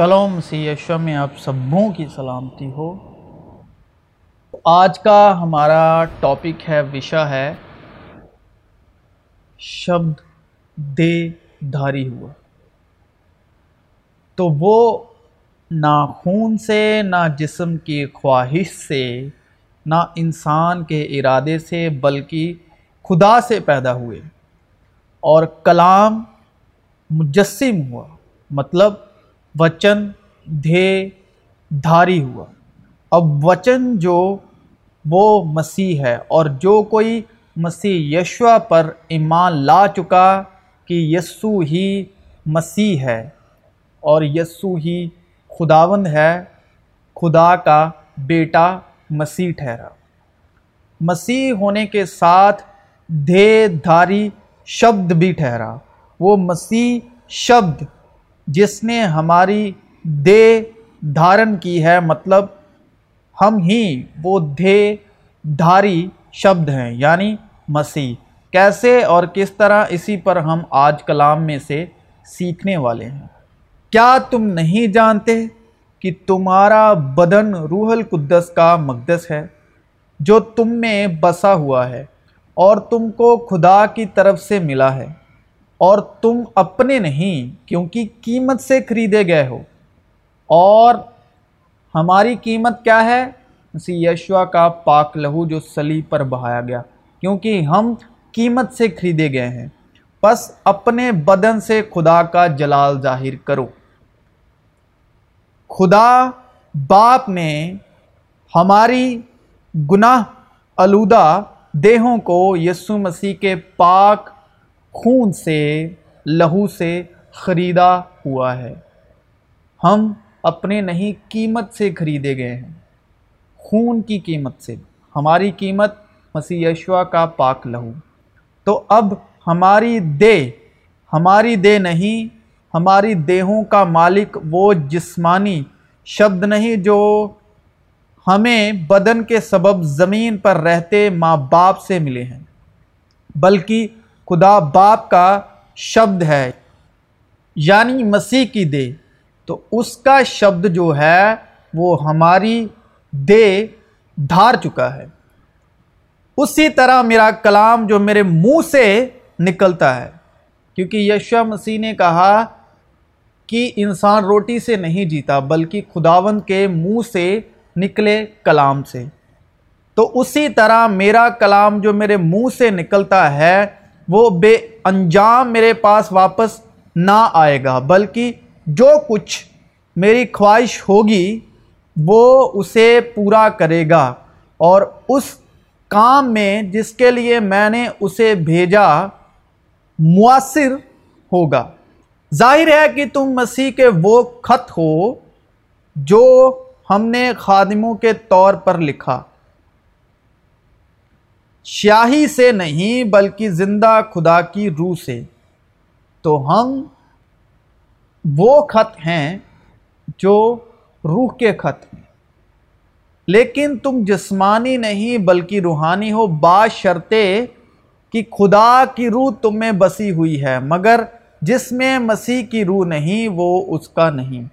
Shalom Yeshu میں آپ سبوں کی سلامتی ہو۔ آج کا ہمارا ٹاپک ہے، وشا ہے۔ شبد دے دھاری ہوا۔ تو وہ نہ خون سے، نہ جسم کی خواہش سے، نہ انسان کے ارادے سے، بلکہ خدا سے پیدا ہوئے۔ اور کلام مجسم ہوا۔ مطلب وچن دھے دھاری ہوا اب وچن جو وہ مسیح ہے اور جو کوئی مسیح یشوا پر ایمان لا چکا کہ یسو ہی مسیح ہے اور یسو ہی خداوند ہے خدا کا بیٹا مسیح ٹھہرا مسیح ہونے کے ساتھ دھے دھاری شبد بھی ٹھہرا وہ مسیح شبد جس نے ہماری دے دھارن کی ہے مطلب ہم ہی وہ دے دھاری شبد ہیں یعنی مسیح۔ کیسے اور کس طرح اسی پر ہم آج کلام میں سے سیکھنے والے ہیں۔ کیا تم نہیں جانتے کہ تمہارا بدن روح القدس کا مقدس ہے، جو تم میں بسا ہوا ہے اور تم کو خدا کی طرف سے ملا ہے؟ اور تم اپنے نہیں کیونکہ قیمت سے خریدے گئے ہو۔ اور ہماری قیمت کیا ہے؟ مسیح یشوا کا پاک لہو جو سلی پر بہایا گیا، کیونکہ ہم قیمت سے خریدے گئے ہیں۔ بس اپنے بدن سے خدا کا جلال ظاہر کرو۔ خدا باپ نے ہماری گناہ آلودہ دیہوں کو یسو مسیح کے پاک خون سے، لہو سے خریدا ہوا ہے۔ ہم اپنے نہیں، قیمت سے خریدے گئے ہیں۔ خون کی قیمت سے۔ ہماری قیمت مسیح یشوا کا پاک لہو۔ تو اب ہماری دے ہماری دے نہیں، ہماری دیہوں کا مالک وہ جسمانی شبد نہیں جو ہمیں بدن کے سبب زمین پر رہتے ماں باپ سے ملے ہیں، بلکہ خدا باپ کا شبد ہے یعنی مسیح کی دے۔ تو اس کا شبد جو ہے، وہ ہماری دے دھار چکا ہے۔ اسی طرح میرا کلام جو میرے منہ سے نکلتا ہے، کیونکہ یشو مسیح نے کہا کہ انسان روٹی سے نہیں جیتا، بلکہ خداون کے منہ سے نکلے کلام سے۔ تو اسی طرح میرا کلام جو میرے منہ سے نکلتا ہے وہ بے انجام میرے پاس واپس نہ آئے گا، بلکہ جو کچھ میری خواہش ہوگی وہ اسے پورا کرے گا۔ اور اس کام میں جس کے لیے میں نے اسے بھیجا، مؤثر ہوگا۔ ظاہر ہے کہ تم مسیح کے وہ خط ہو جو ہم نے خادموں کے طور پر لکھا۔ شیاہی سے نہیں بلکہ زندہ خدا کی روح سے۔ تو ہم وہ خط ہیں جو روح کے خط ہیں۔ لیکن تم جسمانی نہیں بلکہ روحانی ہو۔ با شرطے کہ خدا کی روح تم میں بسی ہوئی ہے، مگر جس میں مسیح کی روح نہیں، وہ اس کا نہیں۔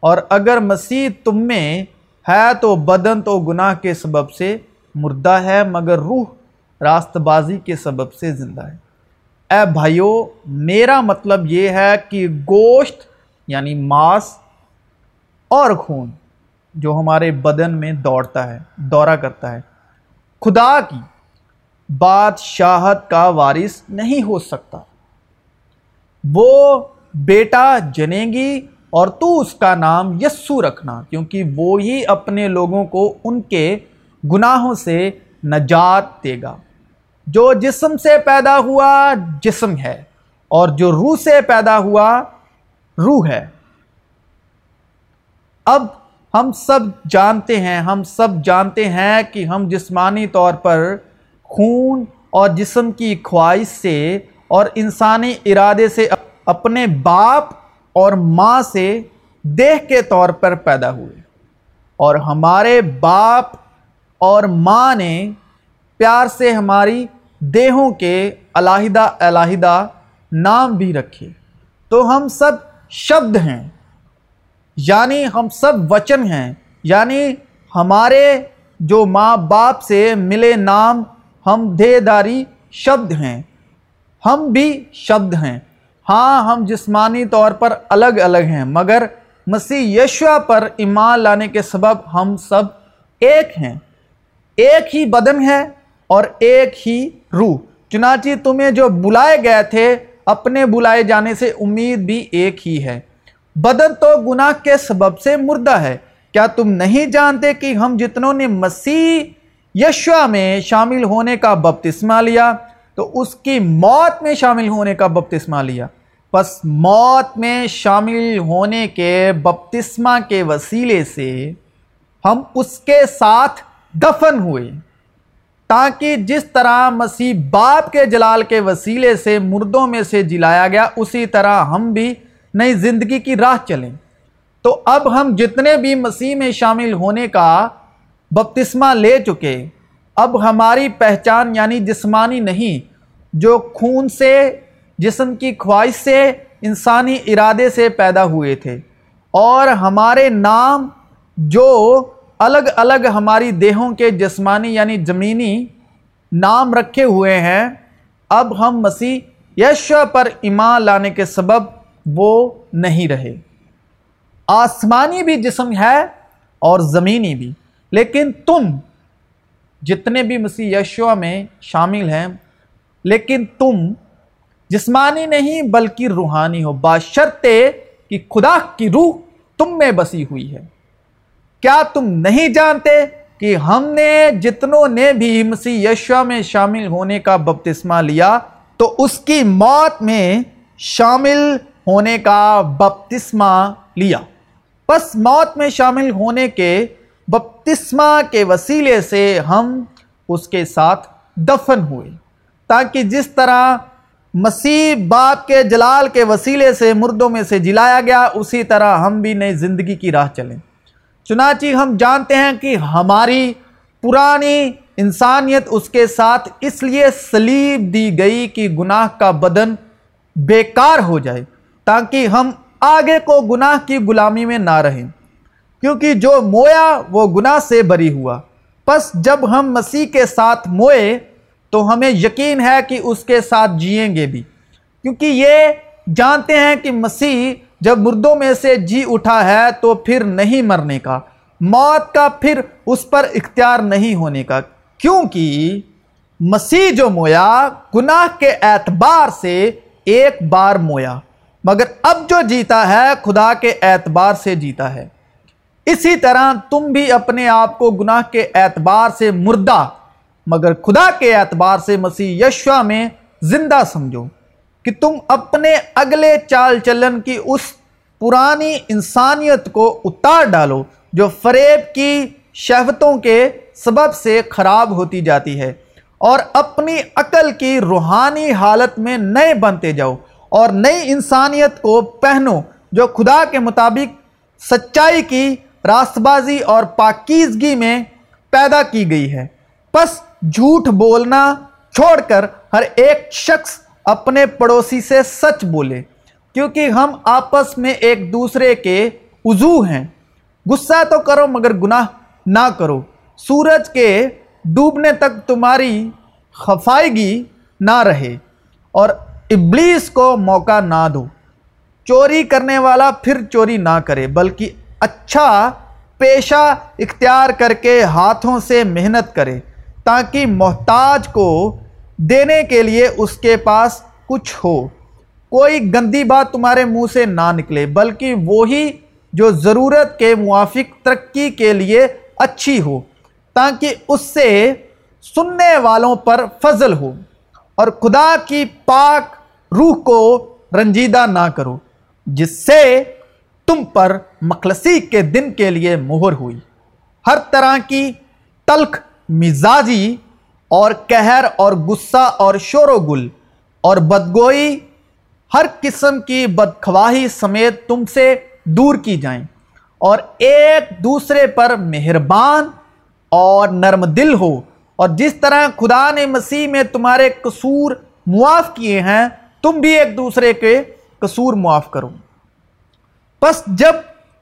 اور اگر مسیح تم میں ہے تو بدن تو گناہ کے سبب سے مردہ ہے، مگر روح راست بازی کے سبب سے زندہ ہے۔ اے بھائیو، میرا مطلب یہ ہے کہ گوشت یعنی ماس اور خون جو ہمارے بدن میں دوڑتا ہے، دورہ کرتا ہے۔ خدا کی بادشاہت کا وارث نہیں ہو سکتا۔ وہ بیٹا جنے گی اور تو اس کا نام یسو رکھنا، کیونکہ وہ ہی اپنے لوگوں کو ان کے گناہوں سے نجات دے گا۔ جو جسم سے پیدا ہوا جسم ہے اور جو روح سے پیدا ہوا روح ہے۔ اب ہم سب جانتے ہیں، ہم سب جانتے ہیں کہ ہم جسمانی طور پر خون اور جسم کی خواہش سے اور انسانی ارادے سے اپنے باپ اور ماں سے دیہ کے طور پر پیدا ہوئے۔ اور ہمارے باپ اور ماں نے پیار سے ہماری دیہوں کے علاحدہ علاحدہ نام بھی رکھے۔ تو ہم سب شبد ہیں یعنی ہم سب وچن ہیں یعنی ہمارے جو ماں باپ سے ملے نام ہم دے داری شبد ہیں۔ ہم بھی شبد ہیں۔ ہاں ہم جسمانی طور پر الگ الگ ہیں، مگر مسیح یشوا پر ایمان لانے کے سبب ہم سب ایک ہیں۔ ایک ہی بدن ہے اور ایک ہی روح۔ چنانچہ تمہیں جو بلائے گئے تھے، اپنے بلائے جانے سے امید بھی ایک ہی ہے۔ بدن تو گناہ کے سبب سے مردہ ہے۔ کیا تم نہیں جانتے کہ ہم جتنوں نے مسیح یشوا میں شامل ہونے کا بپتسمہ لیا، تو اس کی موت میں شامل ہونے کا بپتسمہ لیا؟ پس موت میں شامل ہونے کے بپتسمہ کے وسیلے سے ہم اس کے ساتھ دفن ہوئے۔ تاکہ جس طرح مسیح باپ کے جلال کے وسیلے سے مردوں میں سے جلایا گیا، اسی طرح ہم بھی نئی زندگی کی راہ چلیں۔ تو اب ہم جتنے بھی مسیح میں شامل ہونے کا بپتسمہ لے چکے، اب ہماری پہچان یعنی جسمانی نہیں، جو خون سے، جسم کی خواہش سے، انسانی ارادے سے پیدا ہوئے تھے۔ اور ہمارے نام جو الگ الگ ہماری دیہوں کے جسمانی یعنی زمینی نام رکھے ہوئے ہیں۔ اب ہم مسیح یشو پر ایمان لانے کے سبب وہ نہیں رہے۔ آسمانی بھی جسم ہے اور زمینی بھی۔ لیکن تم، جتنے بھی مسیح یشوا میں شامل ہیں، لیکن تم جسمانی نہیں بلکہ روحانی ہو۔ باشرتے کہ خدا کی روح تم میں بسی ہوئی ہے۔ کیا تم نہیں جانتے کہ ہم نے جتنوں نے بھی مسیح یشوا میں شامل ہونے کا بپتسمہ لیا، تو اس کی موت میں شامل ہونے کا بپتسمہ لیا۔ پس موت میں شامل ہونے کے بپتسمہ کے وسیلے سے ہم اس کے ساتھ دفن ہوئے۔ تاکہ جس طرح مسیح باپ کے جلال کے وسیلے سے مردوں میں سے جلایا گیا، اسی طرح ہم بھی نئی زندگی کی راہ چلیں۔ چنانچہ ہم جانتے ہیں کہ ہماری پرانی انسانیت اس کے ساتھ اس لیے سلیب دی گئی کہ گناہ کا بدن بیکار ہو جائے تاکہ ہم آگے کو گناہ کی غلامی میں نہ رہیں۔ کیونکہ جو مویا وہ گناہ سے بری ہوا۔ پس جب ہم مسیح کے ساتھ موئے تو ہمیں یقین ہے کہ اس کے ساتھ جئیں گے بھی۔ کیونکہ یہ جانتے ہیں کہ مسیح جب مردوں میں سے جی اٹھا ہے تو پھر نہیں مرنے کا، موت کا پھر اس پر اختیار نہیں ہونے کا۔ کیونکہ مسیح جو مویا، گناہ کے اعتبار سے ایک بار مویا۔ مگر اب جو جیتا ہے، خدا کے اعتبار سے جیتا ہے۔ اسی طرح تم بھی اپنے آپ کو گناہ کے اعتبار سے مردہ، مگر خدا کے اعتبار سے مسیح یشوا میں زندہ سمجھو۔ کہ تم اپنے اگلے چال چلن کی اس پرانی انسانیت کو اتار ڈالو جو فریب کی شہوتوں کے سبب سے خراب ہوتی جاتی ہے اور اپنی عقل کی روحانی حالت میں نئے بنتے جاؤ اور نئی انسانیت کو پہنو جو خدا کے مطابق سچائی کی راست بازی اور پاکیزگی میں پیدا کی گئی ہے۔ پس جھوٹ بولنا چھوڑ کر ہر ایک شخص اپنے پڑوسی سے سچ بولے، کیونکہ ہم آپس میں ایک دوسرے کے عضو ہیں۔ غصہ تو کرو مگر گناہ نہ کرو۔ سورج کے ڈوبنے تک تمہاری خفائیگی نہ رہے اور ابلیس کو موقع نہ دو۔ چوری کرنے والا پھر چوری نہ کرے، بلکہ اچھا پیشہ اختیار کر کے ہاتھوں سے محنت کرے، تاکہ محتاج کو دینے کے لیے اس کے پاس کچھ ہو۔ کوئی گندی بات تمہارے منہ سے نہ نکلے، بلکہ وہی جو ضرورت کے موافق ترقی کے لیے اچھی ہو، تاکہ اس سے سننے والوں پر فضل ہو۔ اور خدا کی پاک روح کو رنجیدہ نہ کرو، جس سے تم پر مخلصی کے دن کے لیے مہر ہوئی۔ ہر طرح کی تلخ مزاجی اور کہر اور غصہ اور شور و گل اور بدگوئی، ہر قسم کی بدخواہی سمیت تم سے دور کی جائیں۔ اور ایک دوسرے پر مہربان اور نرم دل ہو۔ اور جس طرح خدا نے مسیح میں تمہارے قصور معاف کیے ہیں، تم بھی ایک دوسرے کے قصور معاف کرو۔ بس جب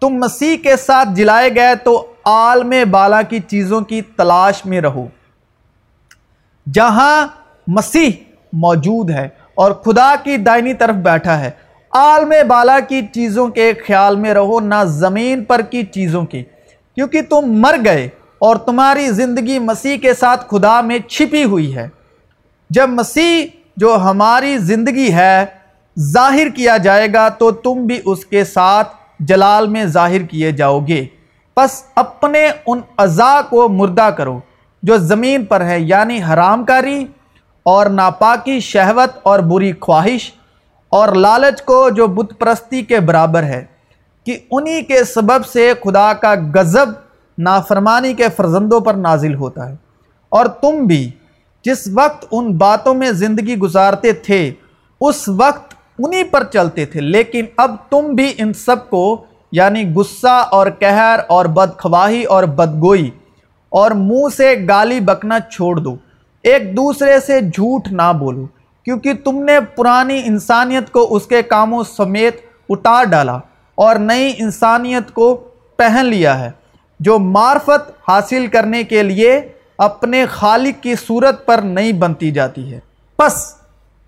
تم مسیح کے ساتھ جلائے گئے تو عالم بالا کی چیزوں کی تلاش میں رہو۔ جہاں مسیح موجود ہے اور خدا کی دائنی طرف بیٹھا ہے۔ عالم بالا کی چیزوں کے خیال میں رہو، نہ زمین پر کی چیزوں کی۔ کیونکہ تم مر گئے اور تمہاری زندگی مسیح کے ساتھ خدا میں چھپی ہوئی ہے۔ جب مسیح جو ہماری زندگی ہے ظاہر کیا جائے گا، تو تم بھی اس کے ساتھ جلال میں ظاہر کیے جاؤ گے۔ پس اپنے ان اعضاء کو مردہ کرو۔ جو زمین پر ہے یعنی حرام کاری اور ناپاکی، شہوت اور بری خواہش اور لالچ کو جو بت پرستی کے برابر ہے، کہ انہی کے سبب سے خدا کا غضب نافرمانی کے فرزندوں پر نازل ہوتا ہے۔ اور تم بھی جس وقت ان باتوں میں زندگی گزارتے تھے، اس وقت انہی پر چلتے تھے۔ لیکن اب تم بھی ان سب کو یعنی غصہ اور قہر اور بدخواہی اور بدگوئی اور منہ سے گالی بکنا چھوڑ دو۔ ایک دوسرے سے جھوٹ نہ بولو، کیونکہ تم نے پرانی انسانیت کو اس کے کاموں سمیت اتار ڈالا اور نئی انسانیت کو پہن لیا ہے، جو معرفت حاصل کرنے کے لیے اپنے خالق کی صورت پر نہیں بنتی جاتی ہے۔ پس،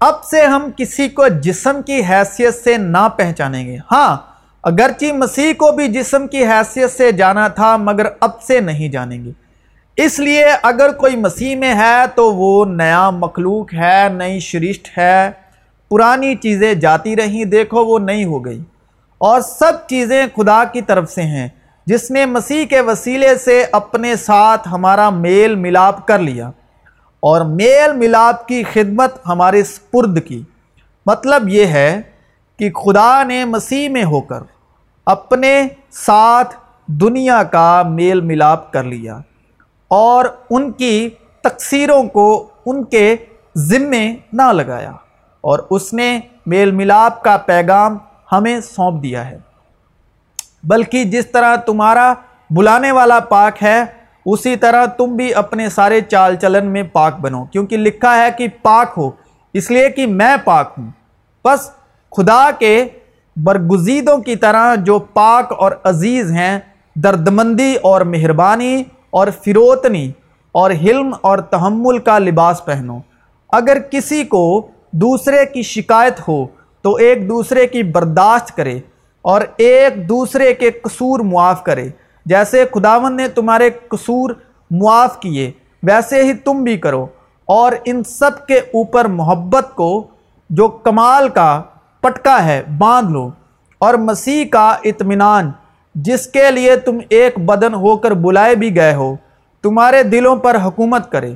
اب سے ہم کسی کو جسم کی حیثیت سے نہ پہچانیں گے۔ ہاں اگرچہ مسیح کو بھی جسم کی حیثیت سے جانا تھا، مگر اب سے نہیں جانیں گے۔ اس لیے اگر کوئی مسیح میں ہے تو وہ نیا مخلوق ہے، نئی شرشت ہے۔ پرانی چیزیں جاتی رہیں، دیکھو وہ نئی ہو گئی۔ اور سب چیزیں خدا کی طرف سے ہیں، جس نے مسیح کے وسیلے سے اپنے ساتھ ہمارا میل ملاپ کر لیا۔ اور میل ملاپ کی خدمت ہمارے سپرد کی۔ مطلب یہ ہے کہ خدا نے مسیح میں ہو کر اپنے ساتھ دنیا کا میل ملاپ کر لیا۔ اور ان کی تقصیروں کو ان کے ذمے نہ لگایا اور اس نے میل ملاپ کا پیغام ہمیں سونپ دیا ہے۔ بلکہ جس طرح تمہارا بلانے والا پاک ہے، اسی طرح تم بھی اپنے سارے چال چلن میں پاک بنو، کیونکہ لکھا ہے کہ پاک ہو، اس لیے کہ میں پاک ہوں۔ بس خدا کے برگزیدوں کی طرح جو پاک اور عزیز ہیں، دردمندی اور مہربانی اور فروتنی اور حلم اور تحمل کا لباس پہنو۔ اگر کسی کو دوسرے کی شکایت ہو، تو ایک دوسرے کی برداشت کرے اور ایک دوسرے کے قصور معاف کرے۔ جیسے خداون نے تمہارے قصور معاف کیے، ویسے ہی تم بھی کرو۔ اور ان سب کے اوپر محبت کو جو کمال کا پٹکا ہے، باندھ لو۔ اور مسیح کا اطمینان جس کے لیے تم ایک بدن ہو کر بلائے بھی گئے ہو، تمہارے دلوں پر حکومت کرے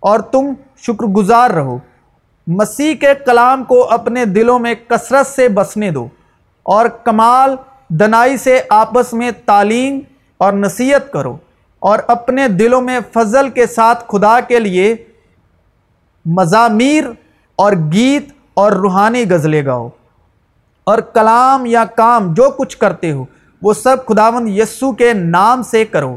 اور تم شکر گزار رہو۔ مسیح کے کلام کو اپنے دلوں میں کثرت سے بسنے دو اور کمال، دنائی سے آپس میں تعلیم اور نصیحت کرو اور اپنے دلوں میں فضل کے ساتھ خدا کے لیے مضامیر اور گیت اور روحانی غزلے گاؤ اور کلام یا کام جو کچھ کرتے ہو۔ وہ سب خداوند یسو کے نام سے کرو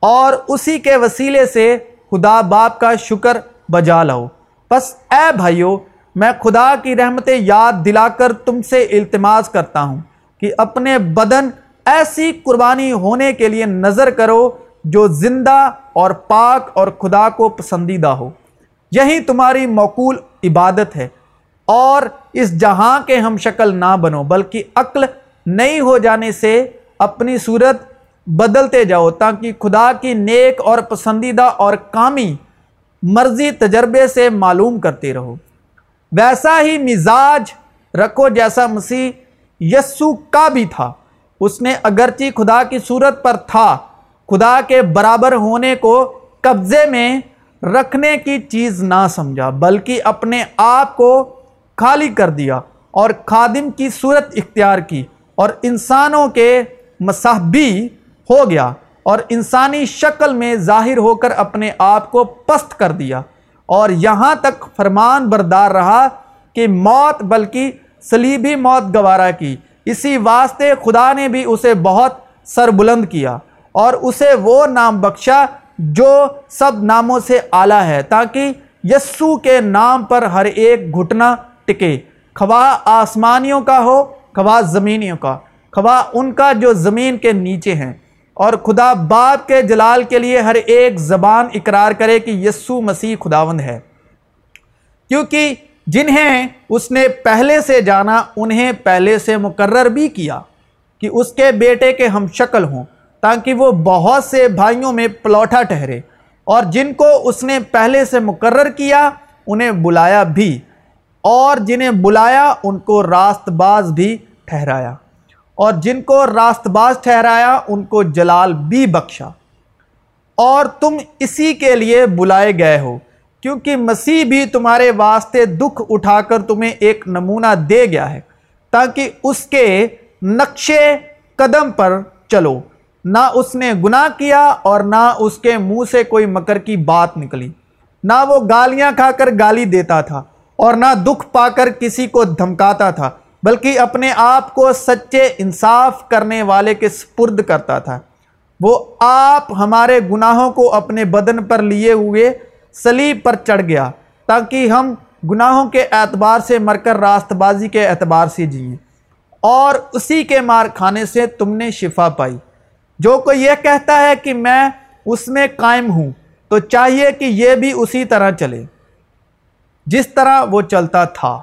اور اسی کے وسیلے سے خدا باپ کا شکر بجا لاؤ۔ بس اے بھائیو، میں خدا کی رحمتیں یاد دلا کر تم سے التماس کرتا ہوں کہ اپنے بدن ایسی قربانی ہونے کے لیے نظر کرو جو زندہ اور پاک اور خدا کو پسندیدہ ہو۔ یہی تمہاری معقول عبادت ہے اور اس جہاں کے ہم شکل نہ بنو، بلکہ عقل نئی ہو جانے سے اپنی صورت بدلتے جاؤ، تاکہ خدا کی نیک اور پسندیدہ اور کامی مرضی تجربے سے معلوم کرتے رہو۔ ویسا ہی مزاج رکھو جیسا مسیح یسو کا بھی تھا۔ اس نے اگرچہ خدا کی صورت پر تھا، خدا کے برابر ہونے کو قبضے میں رکھنے کی چیز نہ سمجھا، بلکہ اپنے آپ کو خالی کر دیا اور خادم کی صورت اختیار کی۔ اور انسانوں کے مصحبی ہو گیا اور انسانی شکل میں ظاہر ہو کر اپنے آپ کو پست کر دیا اور یہاں تک فرمان بردار رہا کہ موت بلکہ سلیبی موت گوارا کی۔ اسی واسطے خدا نے بھی اسے بہت سر بلند کیا اور اسے وہ نام بخشا جو سب ناموں سے اعلیٰ ہے تاکہ یسو کے نام پر ہر ایک گھٹنا ٹکے۔ خواہ آسمانیوں کا ہو خواہ زمینیوں کا، خواہ ان کا جو زمین کے نیچے ہیں۔ اور خدا باپ کے جلال کے لیے ہر ایک زبان اقرار کرے کہ یسو مسیح خداوند ہے۔ کیونکہ جنہیں اس نے پہلے سے جانا، انہیں پہلے سے مقرر بھی کیا کہ اس کے بیٹے کے ہم شکل ہوں، تاکہ وہ بہت سے بھائیوں میں پلوٹا ٹھہرے۔ اور جن کو اس نے پہلے سے مقرر کیا، انہیں بلایا بھی۔ اور جنہیں بلایا، ان کو راست باز بھی ٹھہرایا۔ اور جن کو راست باز ٹھہرایا، ان کو جلال بھی بخشا۔ اور تم اسی کے لیے بلائے گئے ہو، کیونکہ مسیح بھی تمہارے واسطے دکھ اٹھا کر تمہیں ایک نمونہ دے گیا ہے، تاکہ اس کے نقشے قدم پر چلو۔ نہ اس نے گناہ کیا اور نہ اس کے منہ سے کوئی مکر کی بات نکلی۔ نہ وہ گالیاں کھا کر گالی دیتا تھا۔ اور نہ دکھ پا کر کسی کو دھمکاتا تھا، بلکہ اپنے آپ کو سچے انصاف کرنے والے کے سپرد کرتا تھا۔ وہ آپ ہمارے گناہوں کو اپنے بدن پر لیے ہوئے سلیب پر چڑھ گیا، تاکہ ہم گناہوں کے اعتبار سے مر کر راست بازی کے اعتبار سے جئیں۔ اور اسی کے مار کھانے سے تم نے شفا پائی۔ جو کوئی یہ کہتا ہے کہ میں اس میں قائم ہوں، تو چاہیے کہ یہ بھی اسی طرح چلے۔ جس طرح وہ چلتا تھا۔